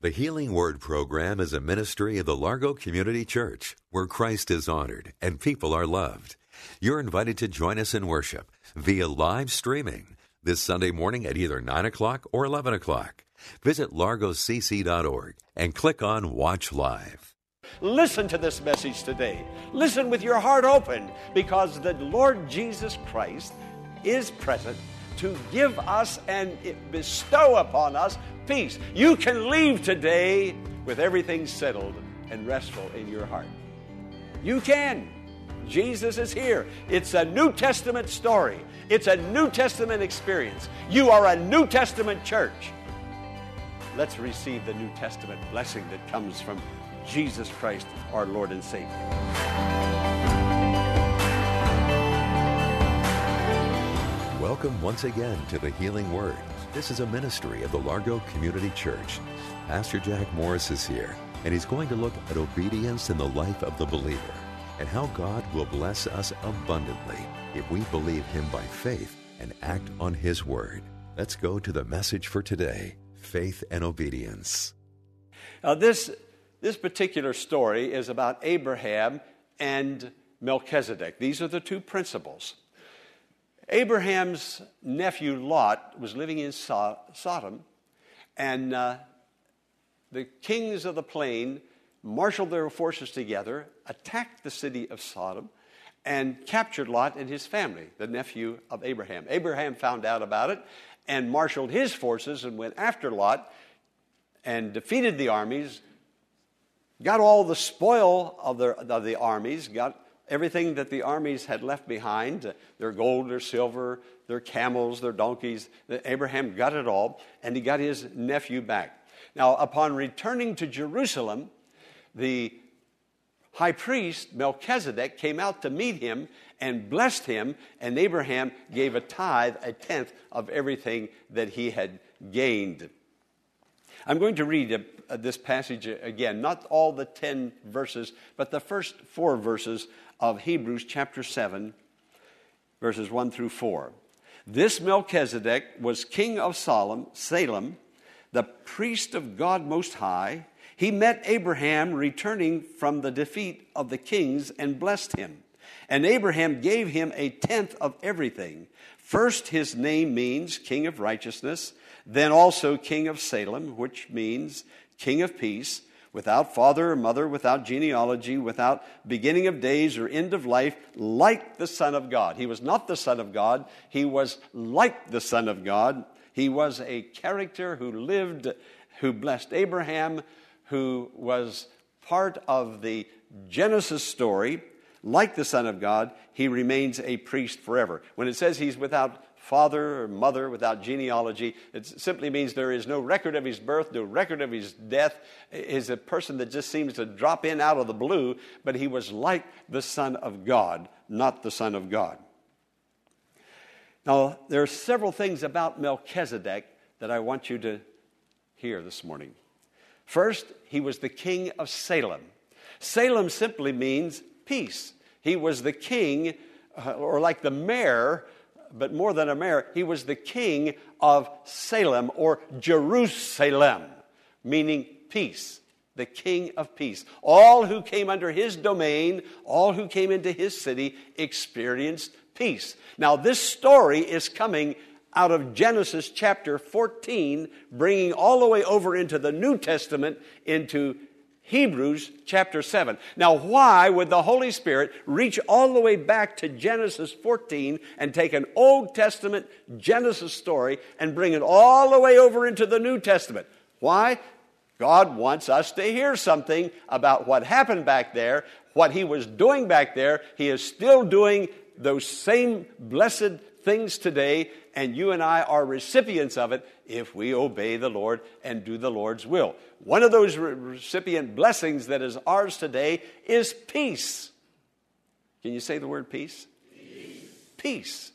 The Healing Word program is a ministry of the Largo Community Church where Christ is honored and people are loved. You're invited to join us in worship via live streaming this Sunday morning at either 9 o'clock or 11 o'clock. Visit largocc.org and click on Watch Live. Listen to this message today. Listen with your heart open because the Lord Jesus Christ is present to give us and bestow upon us peace. You can leave today with everything settled and restful in your heart. You can. Jesus is here. It's a New Testament story, it's a New Testament experience. You are a New Testament church. Let's receive the New Testament blessing that comes from Jesus Christ, our Lord and Savior. Welcome once again to the Healing Word. This is a ministry of the Largo Community Church. Pastor Jack Morris is here, and he's going to look at obedience in the life of the believer and how God will bless us abundantly if we believe Him by faith and act on His Word. Let's go to the message for today faith and obedience. Now, this, this particular story is about Abraham and Melchizedek. These are the two principles. Abraham's nephew Lot was living in Sodom, and uh, the kings of the plain marshaled their forces together, attacked the city of Sodom, and captured Lot and his family, the nephew of Abraham. Abraham found out about it and marshaled his forces and went after Lot and defeated the armies, got all the spoil of the, of the armies, got everything that the armies had left behind their gold, their silver, their camels, their donkeys. Abraham got it all, and he got his nephew back. Now, upon returning to Jerusalem, the high priest Melchizedek came out to meet him and blessed him, and Abraham gave a tithe, a tenth of everything that he had gained. I'm going to read this passage again, not all the 10 verses, but the first four verses of Hebrews chapter 7, verses 1 through 4. This Melchizedek was king of Salem, Salem, the priest of God Most High. He met Abraham returning from the defeat of the kings and blessed him. And Abraham gave him a tenth of everything. First, his name means King of Righteousness, then also King of Salem, which means King of Peace without father or mother, without genealogy, without beginning of days or end of life, like the Son of God. He was not the Son of God, he was like the Son of God. He was a character who lived, who blessed Abraham, who was part of the Genesis story. Like the Son of God, he remains a priest forever. When it says he's without father or mother without genealogy. It simply means there is no record of his birth, no record of his death. Is a person that just seems to drop in out of the blue, but he was like the Son of God, not the Son of God. Now, there are several things about Melchizedek that I want you to hear this morning. First, he was the king of Salem. Salem simply means peace. He was the king, uh, or like the mayor but more than a mayor, he was the king of Salem or Jerusalem, meaning peace, the king of peace. All who came under his domain, all who came into his city experienced peace. Now, this story is coming out of Genesis chapter 14, bringing all the way over into the New Testament, into Hebrews chapter 7. Now, why would the Holy Spirit reach all the way back to Genesis 14 and take an Old Testament Genesis story and bring it all the way over into the New Testament? Why? God wants us to hear something about what happened back there, what He was doing back there. He is still doing those same blessed things today, and you and I are recipients of it if we obey the Lord and do the Lord's will. One of those recipient blessings that is ours today is peace. Can you say the word peace? Peace. peace.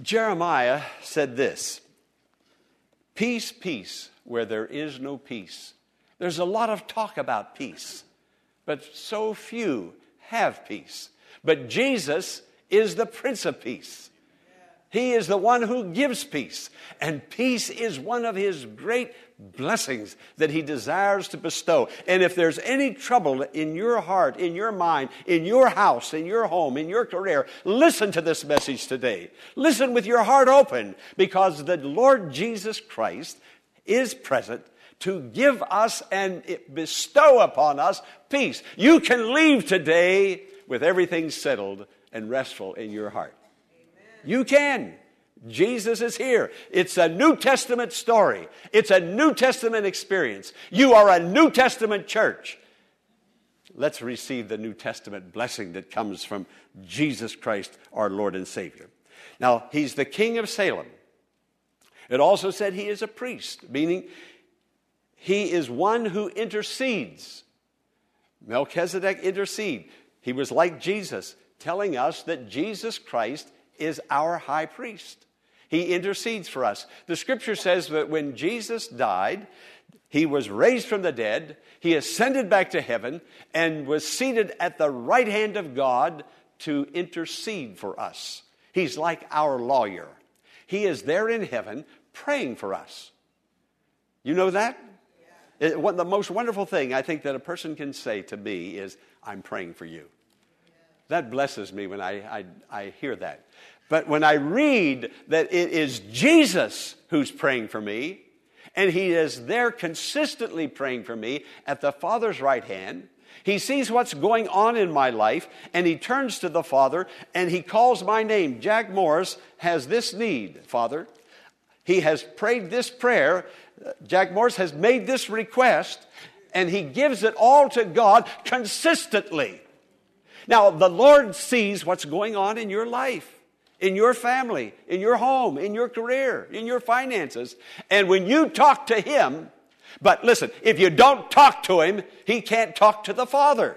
Jeremiah said this Peace, peace, where there is no peace. There's a lot of talk about peace, but so few have peace. But Jesus is the Prince of Peace. He is the one who gives peace. And peace is one of his great blessings that he desires to bestow. And if there's any trouble in your heart, in your mind, in your house, in your home, in your career, listen to this message today. Listen with your heart open because the Lord Jesus Christ is present to give us and bestow upon us peace. You can leave today with everything settled and restful in your heart. You can. Jesus is here. It's a New Testament story. It's a New Testament experience. You are a New Testament church. Let's receive the New Testament blessing that comes from Jesus Christ, our Lord and Savior. Now, he's the King of Salem. It also said he is a priest, meaning he is one who intercedes. Melchizedek intercede. He was like Jesus, telling us that Jesus Christ is our high priest. He intercedes for us. The scripture says that when Jesus died, he was raised from the dead, he ascended back to heaven, and was seated at the right hand of God to intercede for us. He's like our lawyer. He is there in heaven praying for us. You know that? It, the most wonderful thing I think that a person can say to me is, I'm praying for you. That blesses me when I, I, I hear that. But when I read that it is Jesus who's praying for me, and he is there consistently praying for me at the Father's right hand, he sees what's going on in my life, and he turns to the Father and he calls my name. Jack Morris has this need, Father. He has prayed this prayer. Jack Morris has made this request, and he gives it all to God consistently. Now, the Lord sees what's going on in your life in your family, in your home, in your career, in your finances. And when you talk to Him, but listen, if you don't talk to Him, He can't talk to the Father.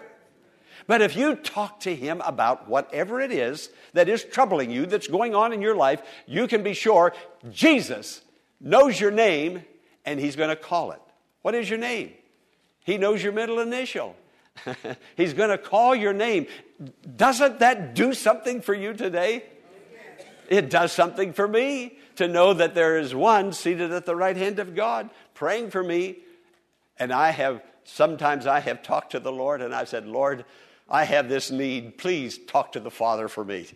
But if you talk to Him about whatever it is that is troubling you, that's going on in your life, you can be sure Jesus knows your name and He's going to call it. What is your name? He knows your middle initial. He's going to call your name. Doesn't that do something for you today? It does something for me to know that there is one seated at the right hand of God praying for me. And I have, sometimes I have talked to the Lord and I've said, Lord, I have this need. Please talk to the Father for me.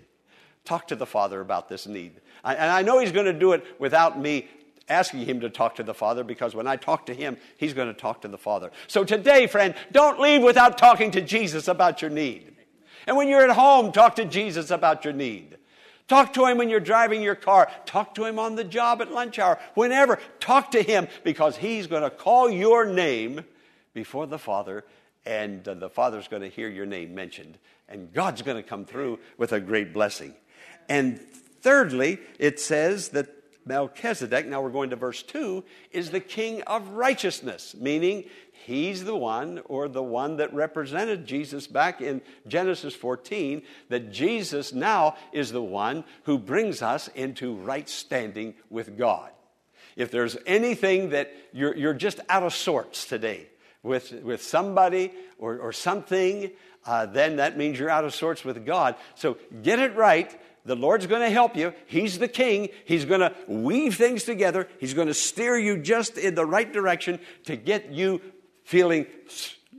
Talk to the Father about this need. And I know He's going to do it without me asking Him to talk to the Father because when I talk to Him, He's going to talk to the Father. So today, friend, don't leave without talking to Jesus about your need. And when you're at home, talk to Jesus about your need. Talk to him when you're driving your car. Talk to him on the job at lunch hour. Whenever, talk to him because he's going to call your name before the Father, and uh, the Father's going to hear your name mentioned. And God's going to come through with a great blessing. And thirdly, it says that Melchizedek, now we're going to verse 2, is the king of righteousness, meaning He's the one, or the one that represented Jesus back in Genesis 14, that Jesus now is the one who brings us into right standing with God. If there's anything that you're, you're just out of sorts today with, with somebody or, or something, uh, then that means you're out of sorts with God. So get it right. The Lord's going to help you. He's the king. He's going to weave things together. He's going to steer you just in the right direction to get you feeling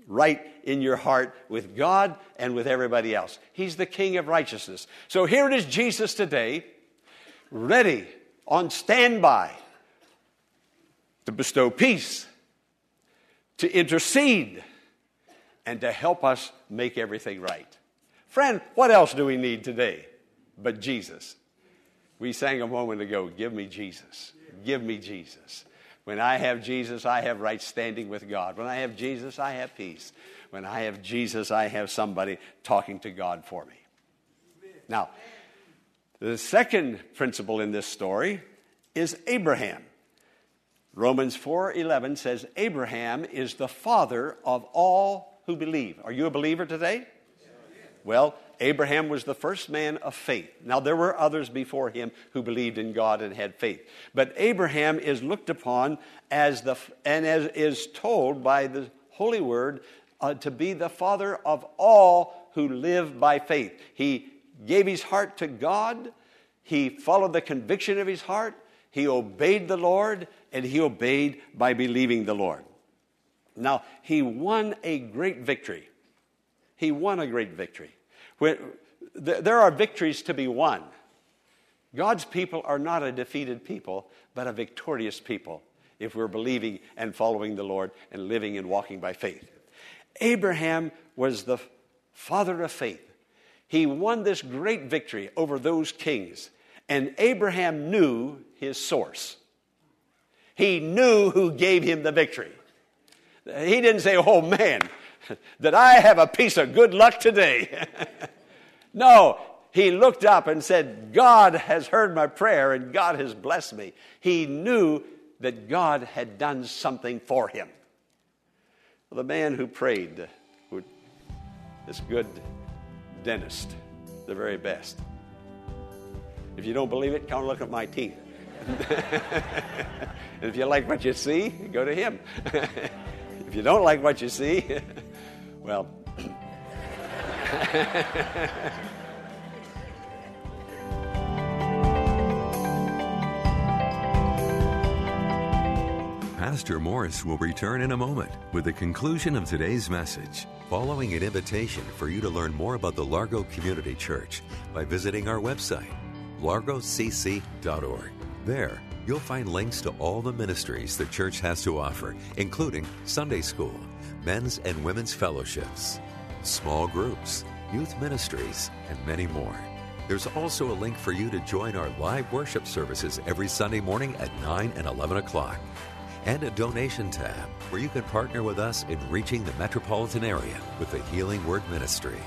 right in your heart with God and with everybody else. He's the King of righteousness. So here it is Jesus today, ready, on standby to bestow peace, to intercede, and to help us make everything right. Friend, what else do we need today but Jesus? We sang a moment ago, Give me Jesus. Give me Jesus. When I have Jesus, I have right standing with God. When I have Jesus, I have peace. When I have Jesus, I have somebody talking to God for me. Now, The second principle in this story is Abraham. Romans 4:11 says Abraham is the father of all who believe. Are you a believer today? Well, Abraham was the first man of faith. Now, there were others before him who believed in God and had faith. But Abraham is looked upon as the, and as is told by the Holy Word, uh, to be the father of all who live by faith. He gave his heart to God, he followed the conviction of his heart, he obeyed the Lord, and he obeyed by believing the Lord. Now, he won a great victory. He won a great victory. There are victories to be won. God's people are not a defeated people, but a victorious people if we're believing and following the Lord and living and walking by faith. Abraham was the father of faith. He won this great victory over those kings, and Abraham knew his source. He knew who gave him the victory. He didn't say, Oh man, that I have a piece of good luck today. no, he looked up and said, God has heard my prayer and God has blessed me. He knew that God had done something for him. The man who prayed, who, this good dentist, the very best. If you don't believe it, come look at my teeth. if you like what you see, go to him. if you don't like what you see, well. Pastor Morris will return in a moment with the conclusion of today's message, following an invitation for you to learn more about the Largo Community Church by visiting our website, largocc.org. There, you'll find links to all the ministries the church has to offer, including Sunday school, men's and women's fellowships, small groups, youth ministries, and many more. There's also a link for you to join our live worship services every Sunday morning at 9 and 11 o'clock and a donation tab where you can partner with us in reaching the metropolitan area with the Healing Word Ministry.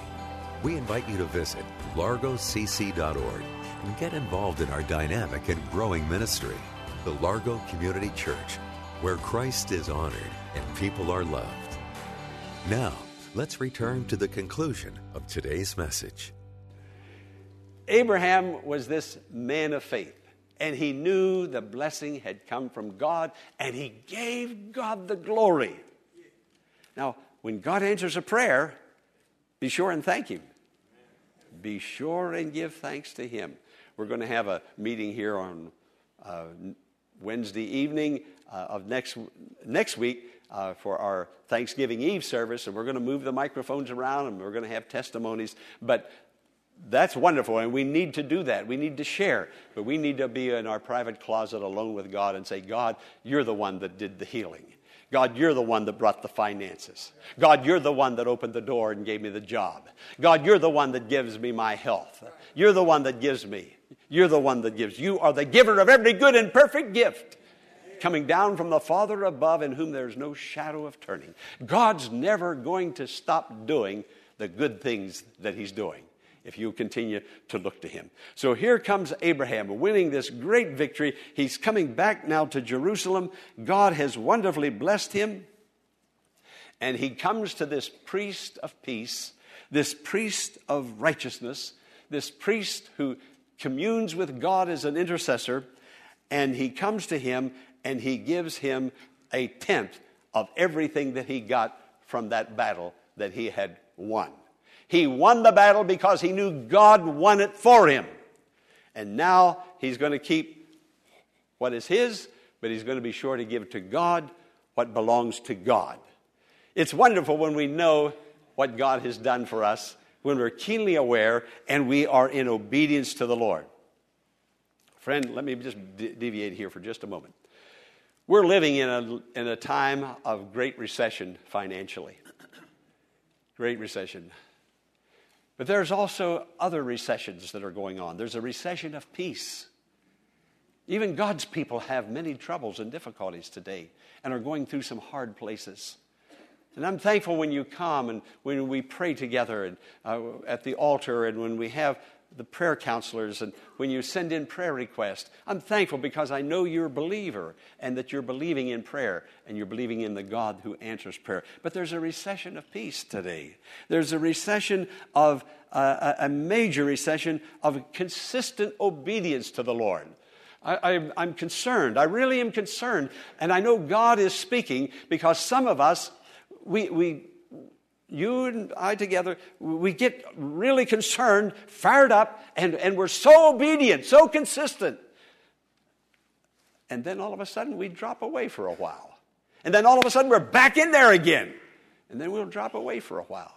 We invite you to visit largocc.org and get involved in our dynamic and growing ministry, the Largo Community Church, where Christ is honored and people are loved. Now, let's return to the conclusion of today's message. Abraham was this man of faith and he knew the blessing had come from God, and he gave God the glory. Now, when God answers a prayer, be sure and thank Him. Be sure and give thanks to Him. We're going to have a meeting here on uh, Wednesday evening uh, of next, next week uh, for our Thanksgiving Eve service, and we're going to move the microphones around and we're going to have testimonies. But that's wonderful, and we need to do that. We need to share, but we need to be in our private closet alone with God and say, God, you're the one that did the healing. God, you're the one that brought the finances. God, you're the one that opened the door and gave me the job. God, you're the one that gives me my health. You're the one that gives me. You're the one that gives. You are the giver of every good and perfect gift coming down from the Father above in whom there's no shadow of turning. God's never going to stop doing the good things that He's doing if you continue to look to him. So here comes Abraham winning this great victory. He's coming back now to Jerusalem. God has wonderfully blessed him. And he comes to this priest of peace, this priest of righteousness, this priest who communes with God as an intercessor. And he comes to him and he gives him a tenth of everything that he got from that battle that he had won. He won the battle because he knew God won it for him. And now he's going to keep what is his, but he's going to be sure to give to God what belongs to God. It's wonderful when we know what God has done for us, when we're keenly aware and we are in obedience to the Lord. Friend, let me just de- deviate here for just a moment. We're living in a, in a time of great recession financially. Great recession. But there's also other recessions that are going on. There's a recession of peace. Even God's people have many troubles and difficulties today and are going through some hard places. And I'm thankful when you come and when we pray together and, uh, at the altar and when we have the prayer counselors and when you send in prayer requests. I'm thankful because I know you're a believer and that you're believing in prayer and you're believing in the God who answers prayer. But there's a recession of peace today. There's a recession of uh, a major recession of consistent obedience to the Lord. I, am concerned. I really am concerned. And I know God is speaking because some of us, we, we, you and I together, we get really concerned, fired up, and, and we're so obedient, so consistent. And then all of a sudden we drop away for a while. And then all of a sudden we're back in there again. And then we'll drop away for a while.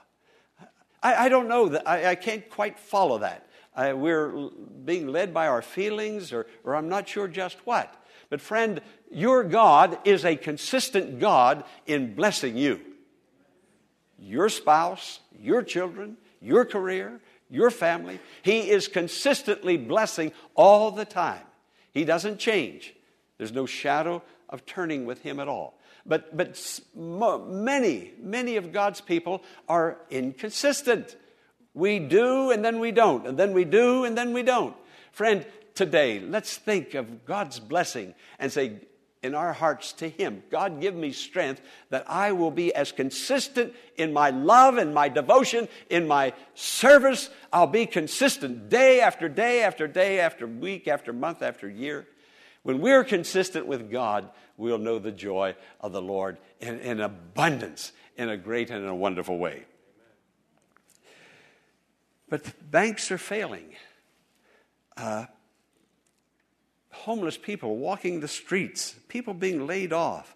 I, I don't know that, I, I, can't quite follow that. I, we're being led by our feelings, or, or I'm not sure just what. But friend, your God is a consistent God in blessing you your spouse, your children, your career, your family. He is consistently blessing all the time. He doesn't change. There's no shadow of turning with him at all. But, but many, many of God's people are inconsistent. We do and then we don't, and then we do and then we don't. Friend, today, let's think of God's blessing and say, in our hearts to Him. God, give me strength that I will be as consistent in my love and my devotion, in my service. I'll be consistent day after day after day after week after month after year. When we're consistent with God, we'll know the joy of the Lord in, in abundance, in a great and a wonderful way. But banks are failing. Uh, homeless people walking the streets, people being laid off.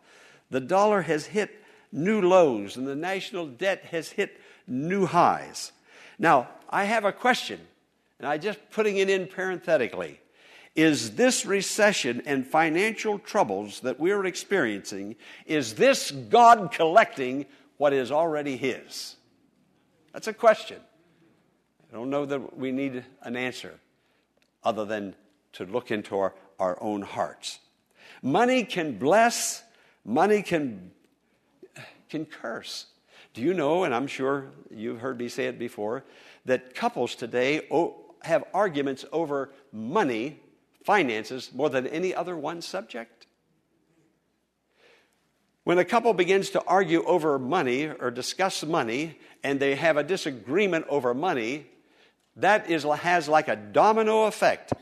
The dollar has hit new lows and the national debt has hit new highs. Now, I have a question, and I'm just putting it in parenthetically. Is this recession and financial troubles that we're experiencing, is this God collecting what is already His? That's a question. I don't know that we need an answer other than to look into our our own hearts. Money can bless, money can, can curse. Do you know, and I'm sure you've heard me say it before, that couples today have arguments over money, finances, more than any other one subject? When a couple begins to argue over money or discuss money and they have a disagreement over money, that is, has like a domino effect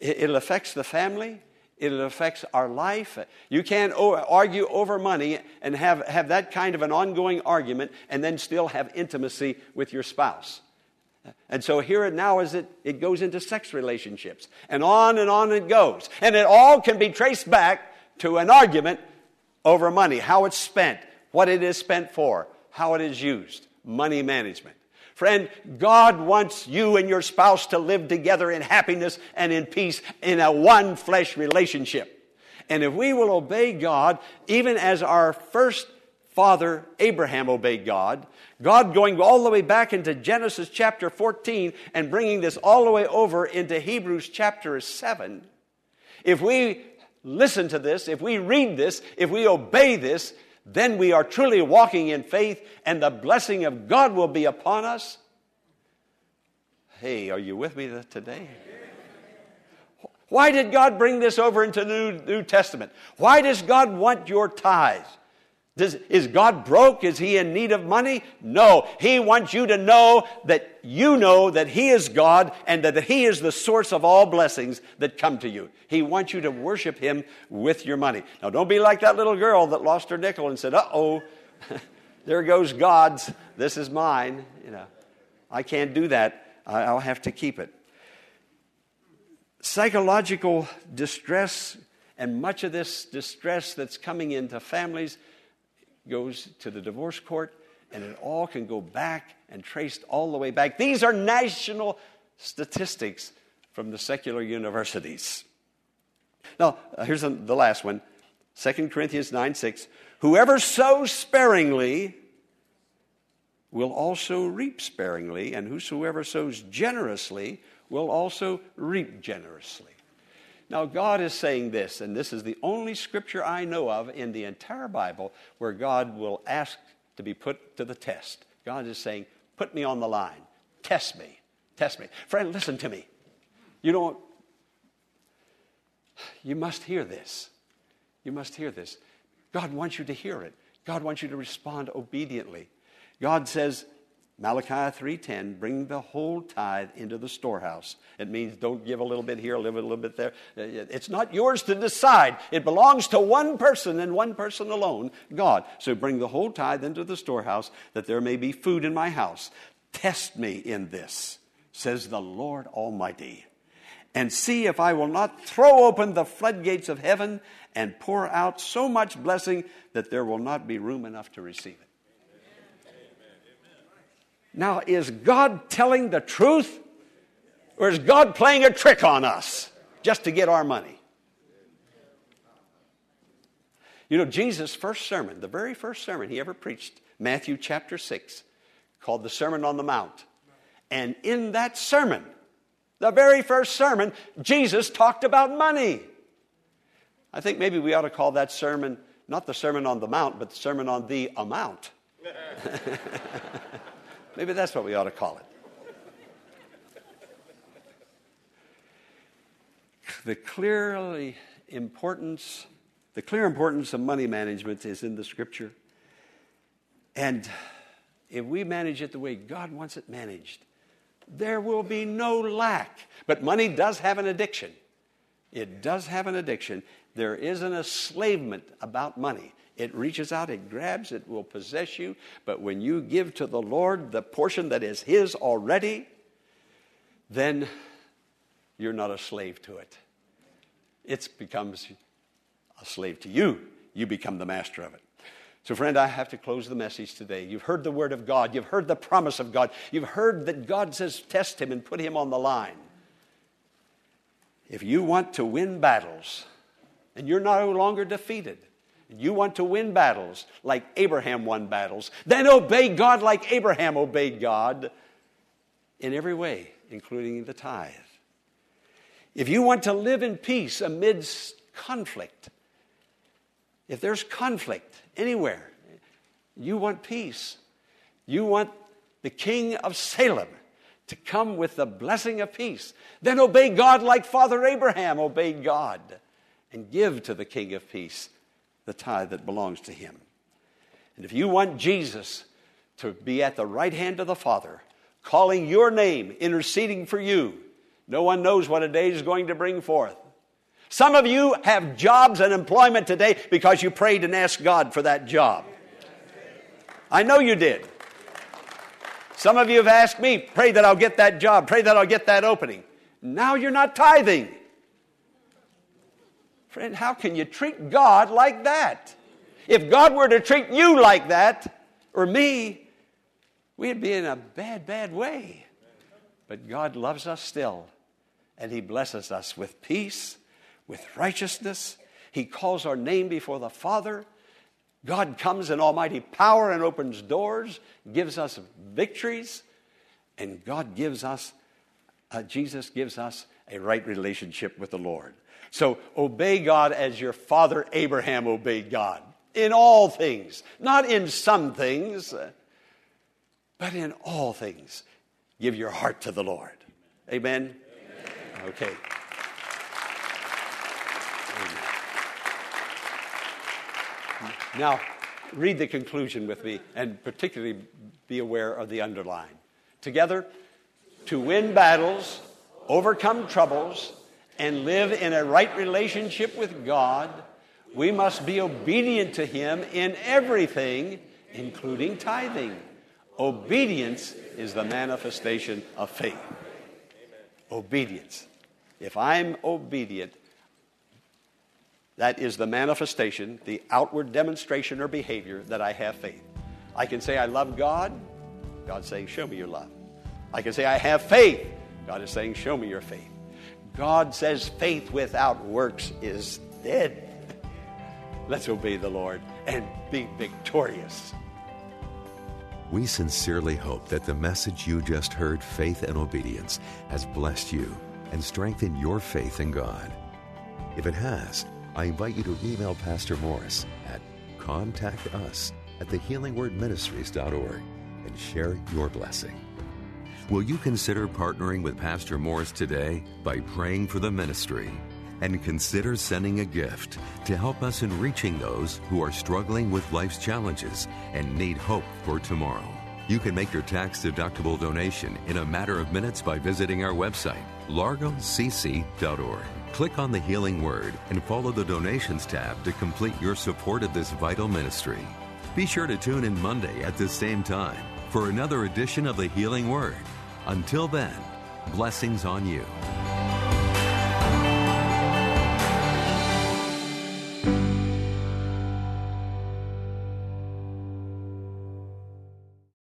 it, affects the family. It affects our life. You can't argue over money and have, have that kind of an ongoing argument and then still have intimacy with your spouse. And so here it now is it, it goes into sex relationships. And on and on it goes. And it all can be traced back to an argument over money, how it's spent, what it is spent for, how it is used, money management. Friend, God wants you and your spouse to live together in happiness and in peace in a one flesh relationship. And if we will obey God, even as our first father Abraham obeyed God, God going all the way back into Genesis chapter 14 and bringing this all the way over into Hebrews chapter 7, if we listen to this, if we read this, if we obey this, then we are truly walking in faith and the blessing of God will be upon us. Hey, are you with me today? Why did God bring this over into the New, New Testament? Why does God want your tithes? Does, is God broke? Is He in need of money? No. He wants you to know that you know that He is God and that He is the source of all blessings that come to you. He wants you to worship Him with your money. Now, don't be like that little girl that lost her nickel and said, uh oh, there goes God's. This is mine. You know, I can't do that. I'll have to keep it. Psychological distress and much of this distress that's coming into families goes to the divorce court, and it all can go back and traced all the way back. These are national statistics from the secular universities. Now, uh, here's the last one 2 Corinthians 9 6. Whoever sows sparingly will also reap sparingly, and whosoever sows generously will also reap generously. Now, God is saying this, and this is the only scripture I know of in the entire Bible where God will ask to be put to the test. God is saying, Put me on the line, test me, Test me. Friend, listen to me. You know, you must hear this. You must hear this. God wants you to hear it. God wants you to respond obediently. God says, Malachi 3:10, bring the whole tithe into the storehouse. It means don't give a little bit here, a little bit there. It's not yours to decide. It belongs to one person and one person alone, God. So bring the whole tithe into the storehouse that there may be food in my house. Test me in this, says the Lord Almighty, and see if I will not throw open the floodgates of heaven and pour out so much blessing that there will not be room enough to receive it. Now, is God telling the truth? Or is God playing a trick on us just to get our money? You know, Jesus' first sermon, the very first sermon he ever preached, Matthew chapter 6, called the Sermon on the Mount. And in that sermon, the very first sermon, Jesus talked about money. I think maybe we ought to call that sermon not the Sermon on the Mount, but the Sermon on the Amount. Maybe that's what we ought to call it. The clearly importance, the clear importance of money management is in the scripture. And if we manage it the way God wants it managed, there will be no lack. But money does have an addiction. It does have an addiction. There is an enslavement about money. It reaches out, it grabs, it will possess you. But when you give to the Lord the portion that is His already, then you're not a slave to it. It becomes a slave to you. You become the master of it. So, friend, I have to close the message today. You've heard the word of God, you've heard the promise of God, you've heard that God says, test him and put him on the line. If you want to win battles and you're no longer defeated, you want to win battles like Abraham won battles, then obey God like Abraham obeyed God in every way, including the tithe. If you want to live in peace amidst conflict, if there's conflict anywhere, you want peace. You want the king of Salem to come with the blessing of peace. Then obey God like Father Abraham obeyed God and give to the king of peace the tithe that belongs to him. And if you want Jesus to be at the right hand of the Father, calling your name, interceding for you, no one knows what a day is going to bring forth. Some of you have jobs and employment today because you prayed and asked God for that job. I know you did. Some of you have asked me, pray that I'll get that job, pray that I'll get that opening. Now you're not tithing. Friend, how can you treat God like that? If God were to treat you like that, or me, we'd be in a bad, bad way. But God loves us still, and He blesses us with peace, with righteousness. He calls our name before the Father. God comes in almighty power and opens doors, gives us victories, and God gives us, uh, Jesus gives us a right relationship with the Lord. So obey God as your father Abraham obeyed God in all things, not in some things, but in all things. Give your heart to the Lord. Amen? Amen. Okay. Now, read the conclusion with me and particularly be aware of the underline. Together, to win battles, overcome troubles, and live in a right relationship with God, we must be obedient to Him in everything, including tithing. Obedience is the manifestation of faith. Obedience. If I'm obedient, that is the manifestation, the outward demonstration or behavior that I have faith. I can say I love God, God's saying, Show me your love. I can say I have faith, God is saying, Show me your faith. God says faith without works is dead. Let's obey the Lord and be victorious. We sincerely hope that the message you just heard, Faith and Obedience, has blessed you and strengthened your faith in God. If it has, I invite you to email Pastor Morris at contactus at thehealingwordministries.org and share your blessing. Will you consider partnering with Pastor Morris today by praying for the ministry? And consider sending a gift to help us in reaching those who are struggling with life's challenges and need hope for tomorrow. You can make your tax deductible donation in a matter of minutes by visiting our website, largocc.org. Click on the Healing Word and follow the Donations tab to complete your support of this vital ministry. Be sure to tune in Monday at the same time for another edition of the Healing Word. Until then, blessings on you.